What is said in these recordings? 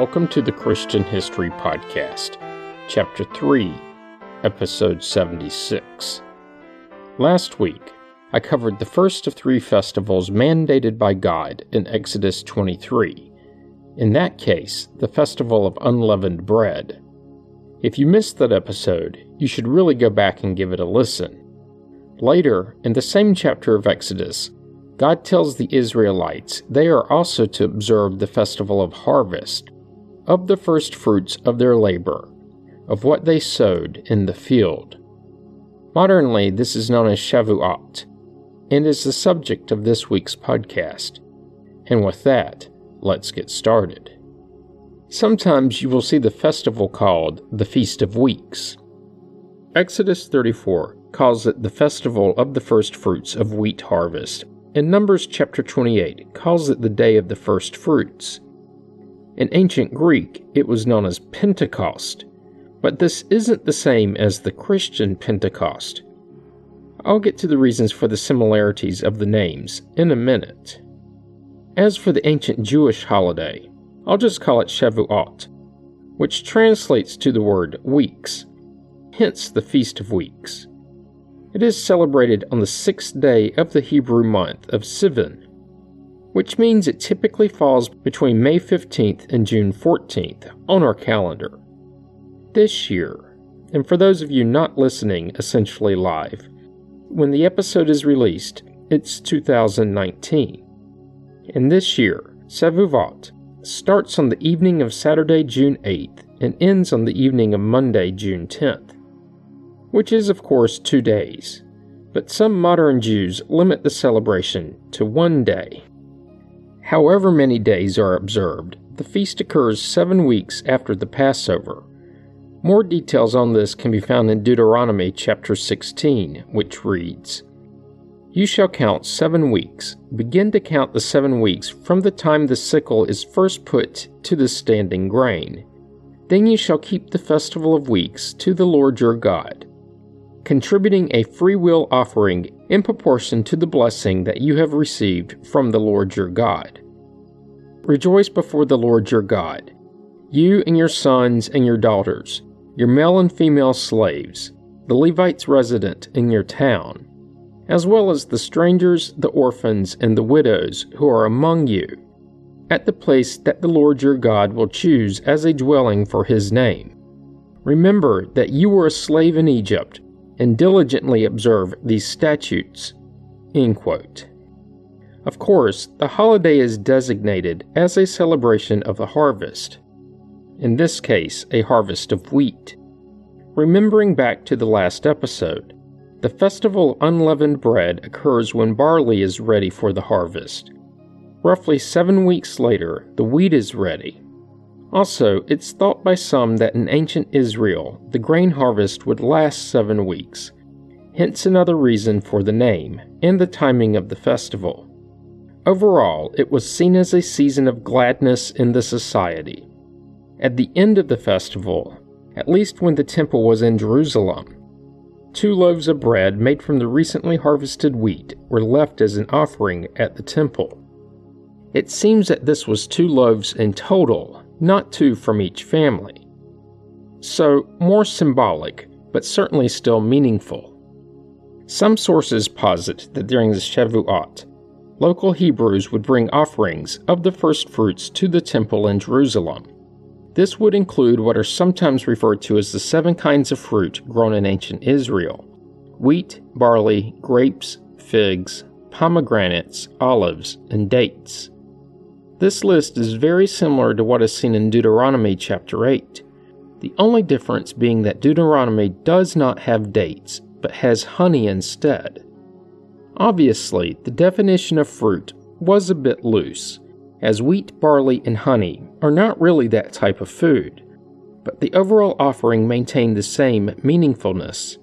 welcome to the Christian History Podcast, Chapter 3, Episode 76. Last week, I covered the first of three festivals mandated by God in Exodus 23. In that case, the Festival of Unleavened Bread. If you missed that episode, you should really go back and give it a listen. Later, in the same chapter of Exodus, God tells the Israelites they are also to observe the festival of harvest, of the first fruits of their labor, of what they sowed in the field. Modernly, this is known as Shavuot, and is the subject of this week's podcast. And with that, let's get started. Sometimes you will see the festival called the Feast of Weeks. Exodus 34 calls it the Festival of the First Fruits of Wheat Harvest, and Numbers chapter 28 calls it the Day of the First Fruits. In ancient Greek, it was known as Pentecost, but this isn't the same as the Christian Pentecost. I'll get to the reasons for the similarities of the names in a minute. As for the ancient Jewish holiday, I'll just call it Shavuot, which translates to the word weeks, hence the Feast of Weeks. It is celebrated on the sixth day of the Hebrew month of Sivan, which means it typically falls between May 15th and June 14th on our calendar. This year, and for those of you not listening essentially live, when the episode is released, it's 2019. And this year, Shavuot starts on the evening of Saturday, June 8th, and ends on the evening of Monday, June 10th, which is, of course, two days. But some modern Jews limit the celebration to one day. However many days are observed, the feast occurs seven weeks after the Passover. More details on this can be found in Deuteronomy chapter 16, which reads You shall count seven weeks. Begin to count the seven weeks from the time the sickle is first put to the standing grain. Then you shall keep the festival of weeks to the Lord your God, contributing a freewill offering in proportion to the blessing that you have received from the Lord your God. Rejoice before the Lord your God, you and your sons and your daughters, your male and female slaves, the Levites resident in your town, as well as the strangers, the orphans, and the widows who are among you, at the place that the Lord your God will choose as a dwelling for his name. Remember that you were a slave in Egypt, and diligently observe these statutes. End quote. Of course, the holiday is designated as a celebration of the harvest, in this case, a harvest of wheat. Remembering back to the last episode, the festival of unleavened bread occurs when barley is ready for the harvest. Roughly seven weeks later, the wheat is ready. Also, it's thought by some that in ancient Israel, the grain harvest would last seven weeks, hence another reason for the name and the timing of the festival. Overall, it was seen as a season of gladness in the society. At the end of the festival, at least when the temple was in Jerusalem, two loaves of bread made from the recently harvested wheat were left as an offering at the temple. It seems that this was two loaves in total, not two from each family. So, more symbolic, but certainly still meaningful. Some sources posit that during the Shavuot, local Hebrews would bring offerings of the first fruits to the temple in Jerusalem. This would include what are sometimes referred to as the seven kinds of fruit grown in ancient Israel wheat, barley, grapes, figs, pomegranates, olives, and dates. This list is very similar to what is seen in Deuteronomy chapter 8, the only difference being that Deuteronomy does not have dates, but has honey instead. Obviously, the definition of fruit was a bit loose, as wheat, barley, and honey are not really that type of food, but the overall offering maintained the same meaningfulness.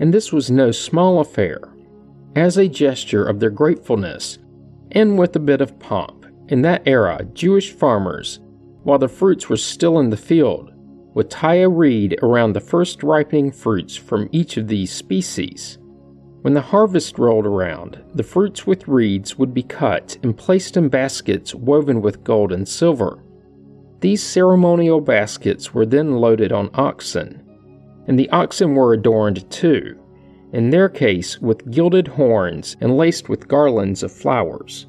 And this was no small affair. As a gesture of their gratefulness, and with a bit of pomp, in that era, Jewish farmers, while the fruits were still in the field, would tie a reed around the first ripening fruits from each of these species. When the harvest rolled around, the fruits with reeds would be cut and placed in baskets woven with gold and silver. These ceremonial baskets were then loaded on oxen, and the oxen were adorned too, in their case with gilded horns and laced with garlands of flowers.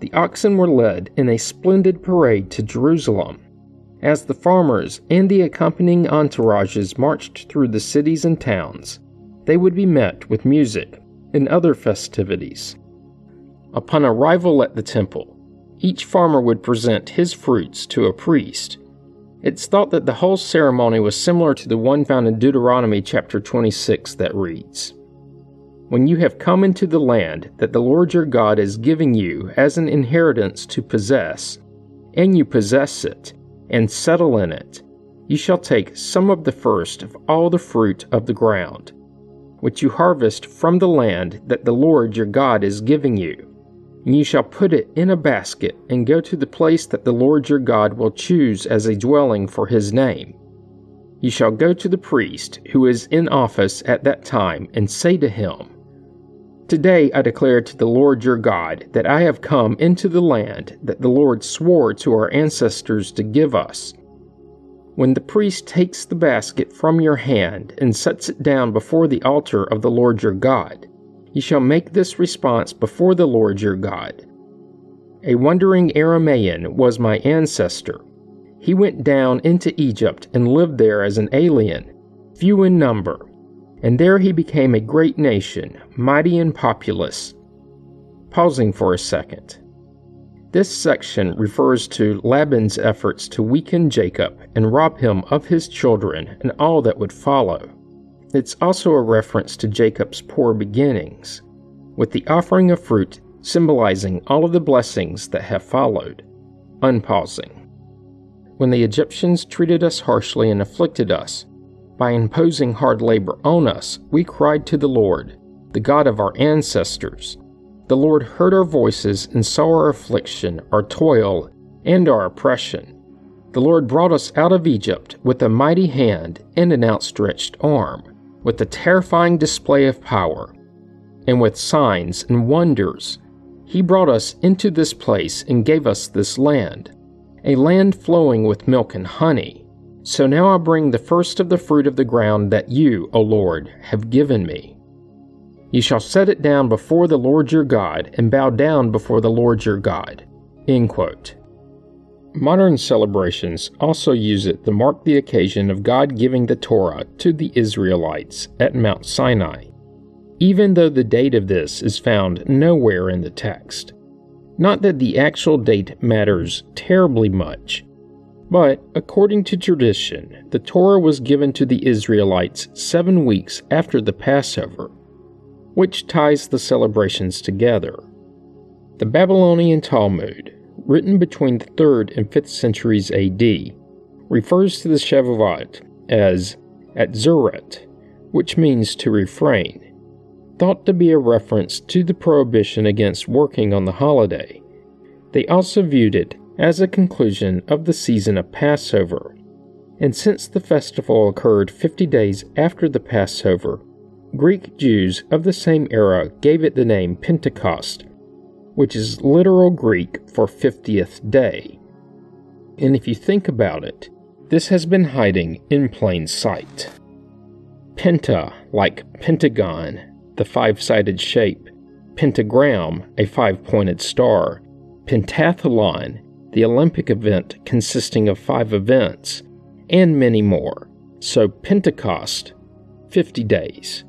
The oxen were led in a splendid parade to Jerusalem. As the farmers and the accompanying entourages marched through the cities and towns, they would be met with music and other festivities. Upon arrival at the temple, each farmer would present his fruits to a priest. It's thought that the whole ceremony was similar to the one found in Deuteronomy chapter 26 that reads When you have come into the land that the Lord your God is giving you as an inheritance to possess, and you possess it, and settle in it, you shall take some of the first of all the fruit of the ground, which you harvest from the land that the Lord your God is giving you and ye shall put it in a basket, and go to the place that the Lord your God will choose as a dwelling for his name. You shall go to the priest who is in office at that time, and say to him, Today I declare to the Lord your God that I have come into the land that the Lord swore to our ancestors to give us. When the priest takes the basket from your hand and sets it down before the altar of the Lord your God, You shall make this response before the Lord your God. A wandering Aramaean was my ancestor. He went down into Egypt and lived there as an alien, few in number, and there he became a great nation, mighty and populous. Pausing for a second. This section refers to Laban's efforts to weaken Jacob and rob him of his children and all that would follow. It's also a reference to Jacob's poor beginnings, with the offering of fruit symbolizing all of the blessings that have followed. Unpausing. When the Egyptians treated us harshly and afflicted us, by imposing hard labor on us, we cried to the Lord, the God of our ancestors. The Lord heard our voices and saw our affliction, our toil, and our oppression. The Lord brought us out of Egypt with a mighty hand and an outstretched arm with a terrifying display of power, and with signs and wonders. He brought us into this place and gave us this land, a land flowing with milk and honey. So now I bring the first of the fruit of the ground that you, O Lord, have given me. You shall set it down before the Lord your God, and bow down before the Lord your God. End quote. Modern celebrations also use it to mark the occasion of God giving the Torah to the Israelites at Mount Sinai, even though the date of this is found nowhere in the text. Not that the actual date matters terribly much, but according to tradition, the Torah was given to the Israelites seven weeks after the Passover, which ties the celebrations together. The Babylonian Talmud written between the 3rd and 5th centuries AD, refers to the Shavuot as Atzeret, which means to refrain, thought to be a reference to the prohibition against working on the holiday. They also viewed it as a conclusion of the season of Passover, and since the festival occurred 50 days after the Passover, Greek Jews of the same era gave it the name Pentecost which is literal Greek for 50th day. And if you think about it, this has been hiding in plain sight. Penta, like pentagon, the five sided shape, pentagram, a five pointed star, pentathlon, the Olympic event consisting of five events, and many more. So, Pentecost, 50 days.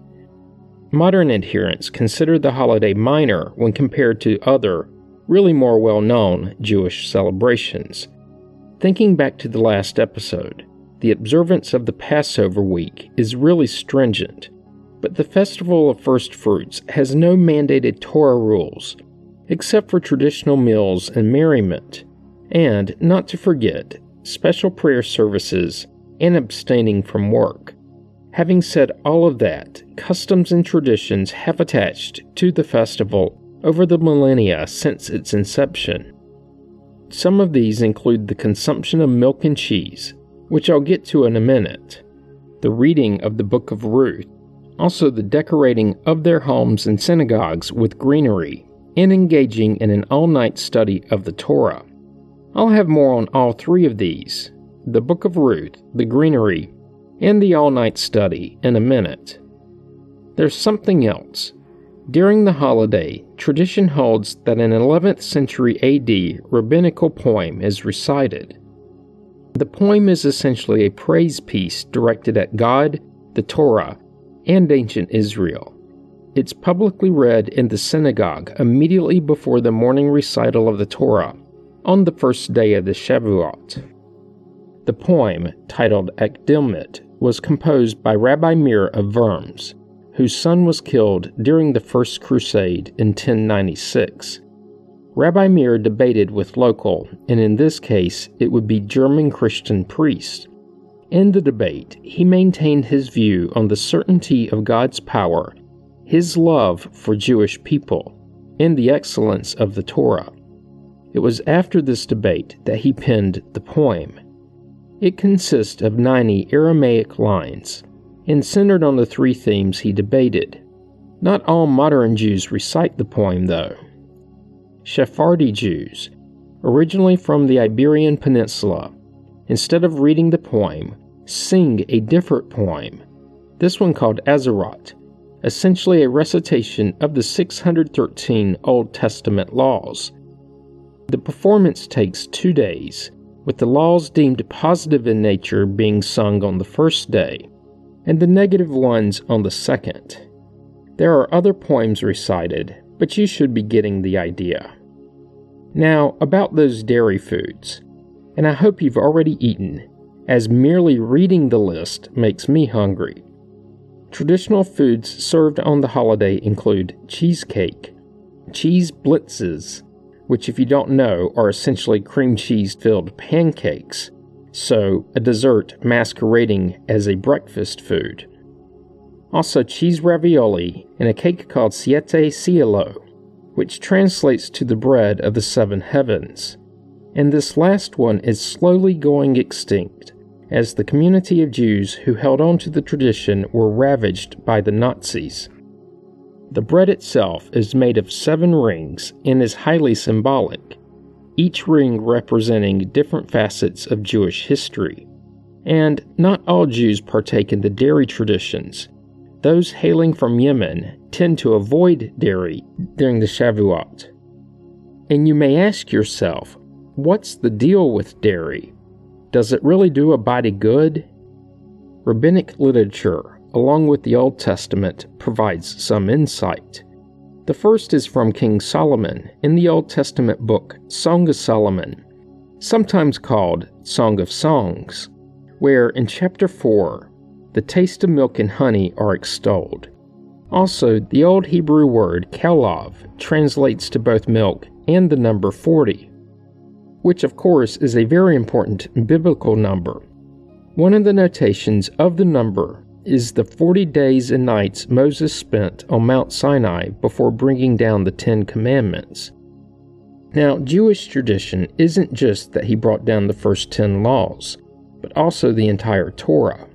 Modern adherents consider the holiday minor when compared to other, really more well known Jewish celebrations. Thinking back to the last episode, the observance of the Passover week is really stringent, but the Festival of First Fruits has no mandated Torah rules, except for traditional meals and merriment, and, not to forget, special prayer services and abstaining from work. Having said all of that, customs and traditions have attached to the festival over the millennia since its inception. Some of these include the consumption of milk and cheese, which I'll get to in a minute, the reading of the Book of Ruth, also the decorating of their homes and synagogues with greenery, and engaging in an all night study of the Torah. I'll have more on all three of these the Book of Ruth, the Greenery, and the All Night Study in a minute. There's something else. During the holiday, tradition holds that an 11th century AD rabbinical poem is recited. The poem is essentially a praise piece directed at God, the Torah, and ancient Israel. It's publicly read in the synagogue immediately before the morning recital of the Torah on the first day of the Shavuot. The poem, titled Akdamut, was composed by Rabbi Meir of Worms, whose son was killed during the First Crusade in 1096. Rabbi Meir debated with local, and in this case it would be German Christian priests. In the debate, he maintained his view on the certainty of God's power, his love for Jewish people, and the excellence of the Torah. It was after this debate that he penned the poem. It consists of 90 Aramaic lines and centered on the three themes he debated. Not all modern Jews recite the poem, though. Sephardi Jews, originally from the Iberian Peninsula, instead of reading the poem, sing a different poem, this one called Azharot, essentially a recitation of the 613 Old Testament laws. The performance takes two days, with the laws deemed positive in nature being sung on the first day and the negative ones on the second. There are other poems recited, but you should be getting the idea. Now, about those dairy foods, and I hope you've already eaten, as merely reading the list makes me hungry. Traditional foods served on the holiday include cheesecake, cheese blintzes, which, if you don't know, are essentially cream cheese filled pancakes, so a dessert masquerading as a breakfast food. Also, cheese ravioli and a cake called Siete Cielo, which translates to the bread of the seven heavens. And this last one is slowly going extinct, as the community of Jews who held on to the tradition were ravaged by the Nazis. The bread itself is made of seven rings and is highly symbolic each ring representing different facets of Jewish history. And not all Jews partake in the dairy traditions. Those hailing from Yemen tend to avoid dairy during the Shavuot. And you may ask yourself, what's the deal with dairy? Does it really do a body good? Rabbinic literature, along with the Old Testament, provides some insight. The first is from King Solomon in the Old Testament book Song of Solomon, sometimes called Song of Songs, where in chapter 4 the taste of milk and honey are extolled. Also, the Old Hebrew word kalov translates to both milk and the number 40, which of course is a very important biblical number. One of the notations of the number is the 40 days and nights Moses spent on Mount Sinai before bringing down the Ten Commandments. Now, Jewish tradition isn't just that he brought down the first 10 laws, but also the entire Torah.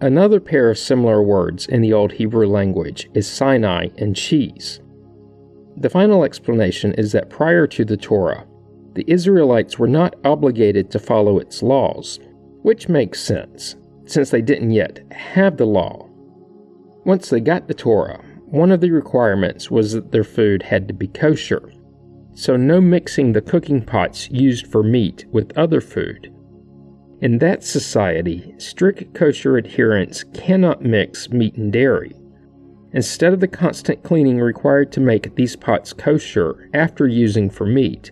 Another pair of similar words in the Old Hebrew language is Sinai and cheese. The final explanation is that prior to the Torah, the Israelites were not obligated to follow its laws, which makes sense since they didn't yet have the law. Once they got the Torah, one of the requirements was that their food had to be kosher, so no mixing the cooking pots used for meat with other food. In that society, strict kosher adherents cannot mix meat and dairy. Instead of the constant cleaning required to make these pots kosher after using for meat,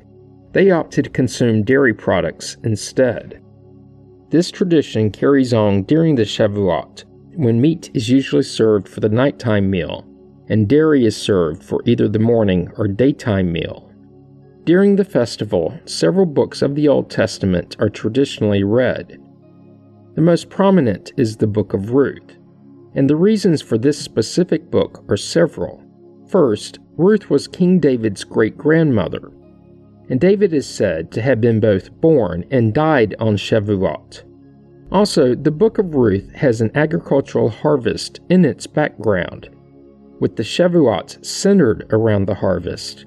they opted to consume dairy products instead. This tradition carries on during the Shavuot, when meat is usually served for the nighttime meal, and dairy is served for either the morning or daytime meal. During the festival, several books of the Old Testament are traditionally read. The most prominent is the Book of Ruth, and the reasons for this specific book are several. First, Ruth was King David's great grandmother, and David is said to have been both born and died on Shavuot. Also, the Book of Ruth has an agricultural harvest in its background, with the Shavuot centered around the harvest.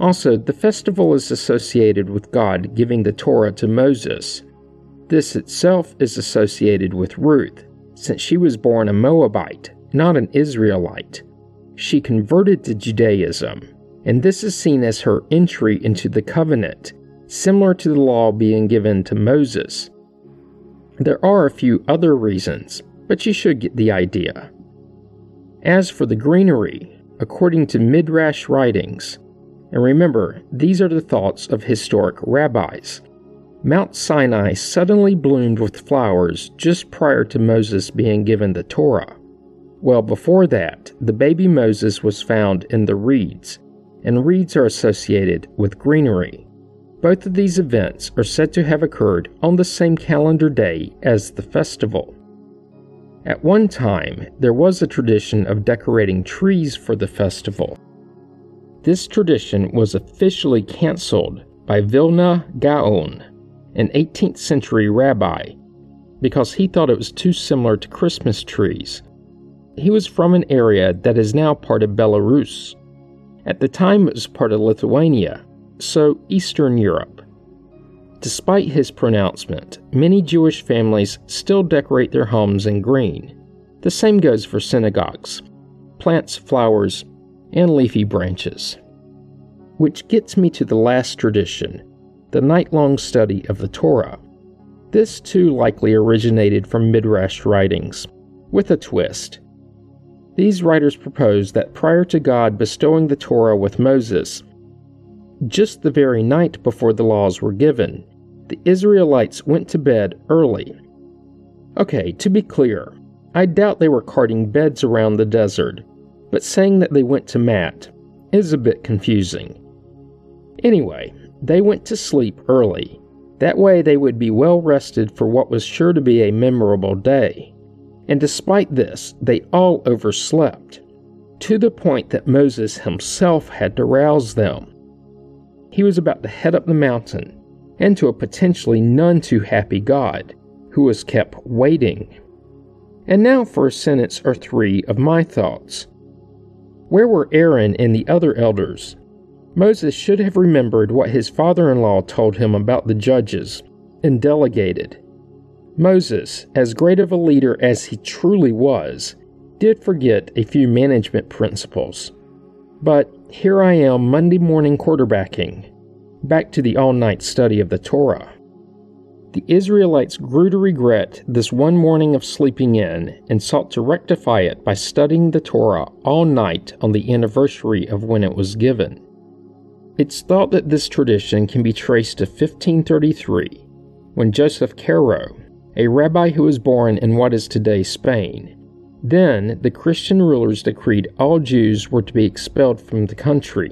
Also, the festival is associated with God giving the Torah to Moses. This itself is associated with Ruth, since she was born a Moabite, not an Israelite. She converted to Judaism, and this is seen as her entry into the covenant, similar to the law being given to Moses. There are a few other reasons, but you should get the idea. As for the greenery, according to Midrash writings, and remember, these are the thoughts of historic rabbis. Mount Sinai suddenly bloomed with flowers just prior to Moses being given the Torah. Well, before that, the baby Moses was found in the reeds, and reeds are associated with greenery. Both of these events are said to have occurred on the same calendar day as the festival. At one time, there was a tradition of decorating trees for the festival. This tradition was officially canceled by Vilna Gaon, an 18th century rabbi, because he thought it was too similar to Christmas trees. He was from an area that is now part of Belarus. At the time, it was part of Lithuania, so Eastern Europe. Despite his pronouncement, many Jewish families still decorate their homes in green. The same goes for synagogues plants, flowers, and leafy branches. Which gets me to the last tradition the night long study of the Torah. This too likely originated from Midrash writings, with a twist. These writers propose that prior to God bestowing the Torah with Moses, just the very night before the laws were given, the Israelites went to bed early. Okay, to be clear, I doubt they were carting beds around the desert, but saying that they went to mat is a bit confusing. Anyway, they went to sleep early. That way they would be well rested for what was sure to be a memorable day. And despite this, they all overslept, to the point that Moses himself had to rouse them. He was about to head up the mountain, and to a potentially none too happy God, who was kept waiting. And now for a sentence or three of my thoughts. Where were Aaron and the other elders? Moses should have remembered what his father in law told him about the judges and delegated. Moses, as great of a leader as he truly was, did forget a few management principles. But here I am Monday morning quarterbacking, back to the all night study of the Torah. The Israelites grew to regret this one morning of sleeping in and sought to rectify it by studying the Torah all night on the anniversary of when it was given. It's thought that this tradition can be traced to 1533, when Joseph Caro, a rabbi who was born in what is today Spain, then the Christian rulers decreed all Jews were to be expelled from the country.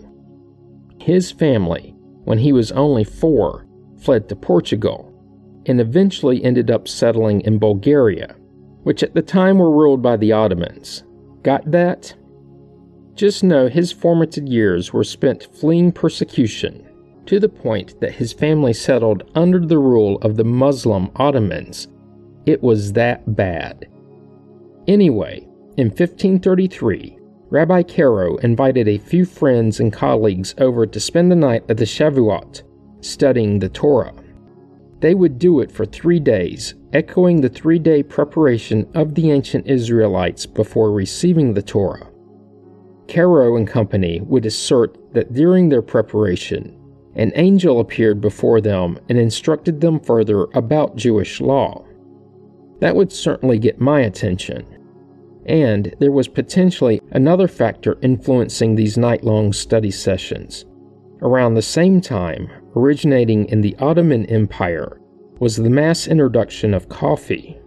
His family, when he was only four, fled to Portugal and eventually ended up settling in Bulgaria, which at the time were ruled by the Ottomans. Got that? Just know his formative years were spent fleeing persecution, to the point that his family settled under the rule of the Muslim Ottomans. It was that bad. Anyway, in 1533, Rabbi Caro invited a few friends and colleagues over to spend the night at the Shavuot, studying the Torah. They would do it for three days, echoing the three day preparation of the ancient Israelites before receiving the Torah. Caro and company would assert that during their preparation, an angel appeared before them and instructed them further about Jewish law. That would certainly get my attention. And there was potentially another factor influencing these night long study sessions. Around the same time, originating in the Ottoman Empire, was the mass introduction of coffee.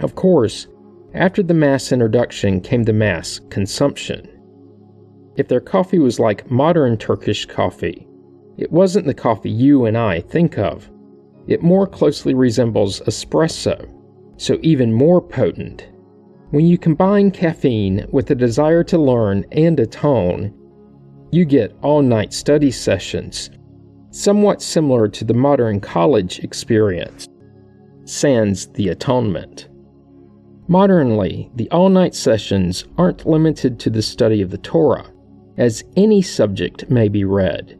Of course, after the mass introduction came the mass consumption. If their coffee was like modern Turkish coffee, it wasn't the coffee you and I think of. It more closely resembles espresso, so even more potent. When you combine caffeine with a desire to learn and atone, you get all night study sessions, somewhat similar to the modern college experience, sans the atonement. Modernly, the all night sessions aren't limited to the study of the Torah. as any subject may be read.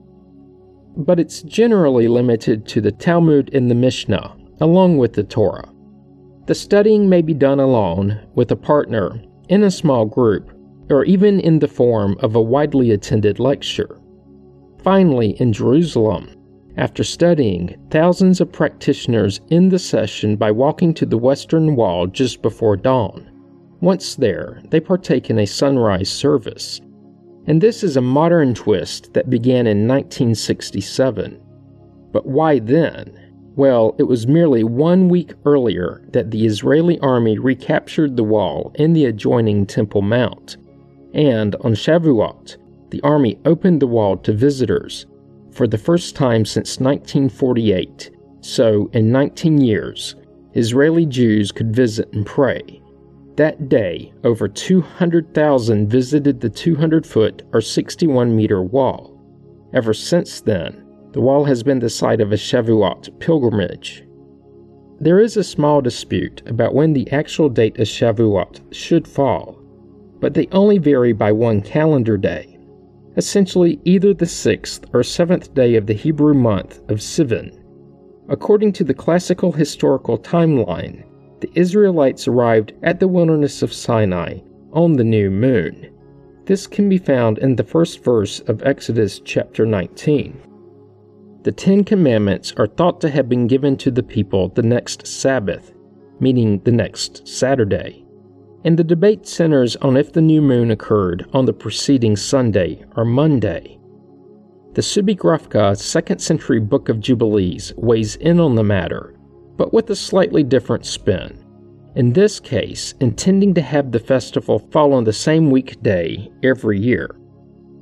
But it's generally limited to the Talmud and the Mishnah, along with the Torah. The studying may be done alone, with a partner, in a small group, or even in the form of a widely attended lecture. Finally, in Jerusalem, after studying, thousands of practitioners end the session by walking to the western wall just before dawn. Once there, they partake in a sunrise service. And this is a modern twist that began in 1967. But why then? Well, it was merely one week earlier that the Israeli army recaptured the wall in the adjoining Temple Mount. And on Shavuot, the army opened the wall to visitors for the first time since 1948. So, in 19 years, Israeli Jews could visit and pray. That day, over 200,000 visited the 200 foot or 61 meter wall. Ever since then, the wall has been the site of a Shavuot pilgrimage. There is a small dispute about when the actual date of Shavuot should fall, but they only vary by one calendar day essentially either the sixth or seventh day of the Hebrew month of Sivan. According to the classical historical timeline, the Israelites arrived at the wilderness of Sinai on the new moon. This can be found in the first verse of Exodus chapter 19. The Ten Commandments are thought to have been given to the people the next Sabbath, meaning the next Saturday and the debate centers on if the new moon occurred on the preceding Sunday or Monday. The pseudepigrapha 2nd century Book of Jubilees weighs in on the matter, but with a slightly different spin. In this case, intending to have the festival fall on the same weekday every year.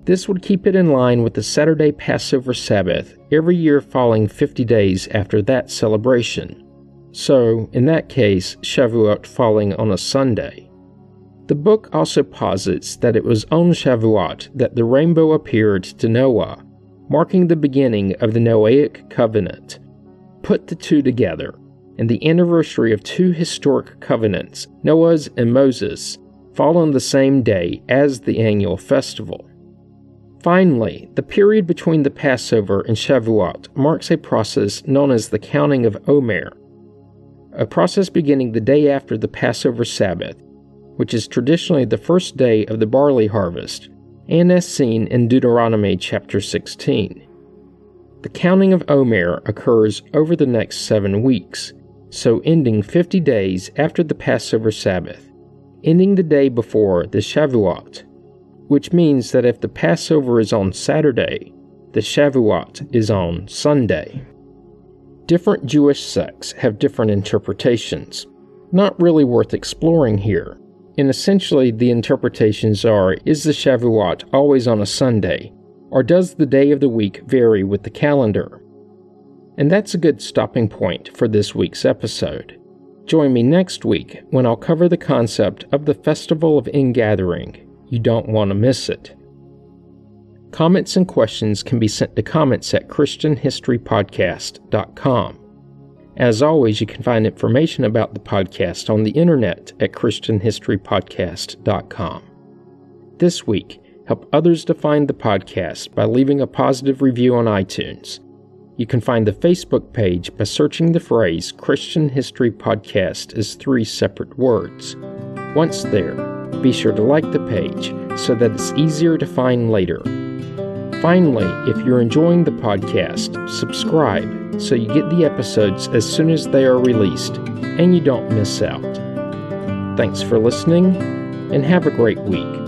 This would keep it in line with the Saturday Passover Sabbath every year falling 50 days after that celebration. So, in that case, Shavuot falling on a Sunday. The book also posits that it was on Shavuot that the rainbow appeared to Noah, marking the beginning of the Noahic covenant. Put the two together, and the anniversary of two historic covenants, Noah's and Moses, fall on the same day as the annual festival. Finally, the period between the Passover and Shavuot marks a process known as the counting of Omer, a process beginning the day after the Passover Sabbath which is traditionally the first day of the barley harvest, and as seen in Deuteronomy chapter 16. The counting of Omer occurs over the next seven weeks, so ending 50 days after the Passover Sabbath, ending the day before the Shavuot, which means that if the Passover is on Saturday, the Shavuot is on Sunday. Different Jewish sects have different interpretations, not really worth exploring here, and essentially, the interpretations are Is the Shavuot always on a Sunday? Or does the day of the week vary with the calendar? And that's a good stopping point for this week's episode. Join me next week when I'll cover the concept of the Festival of Ingathering. You don't want to miss it. Comments and questions can be sent to comments at ChristianHistoryPodcast.com. As always, you can find information about the podcast on the internet at ChristianHistoryPodcast.com. This week, help others to find the podcast by leaving a positive review on iTunes. You can find the Facebook page by searching the phrase Christian History Podcast as three separate words. Once there, be sure to like the page so that it's easier to find later. Finally, if you're enjoying the podcast, subscribe so you get the episodes as soon as they are released and you don't miss out. Thanks for listening and have a great week.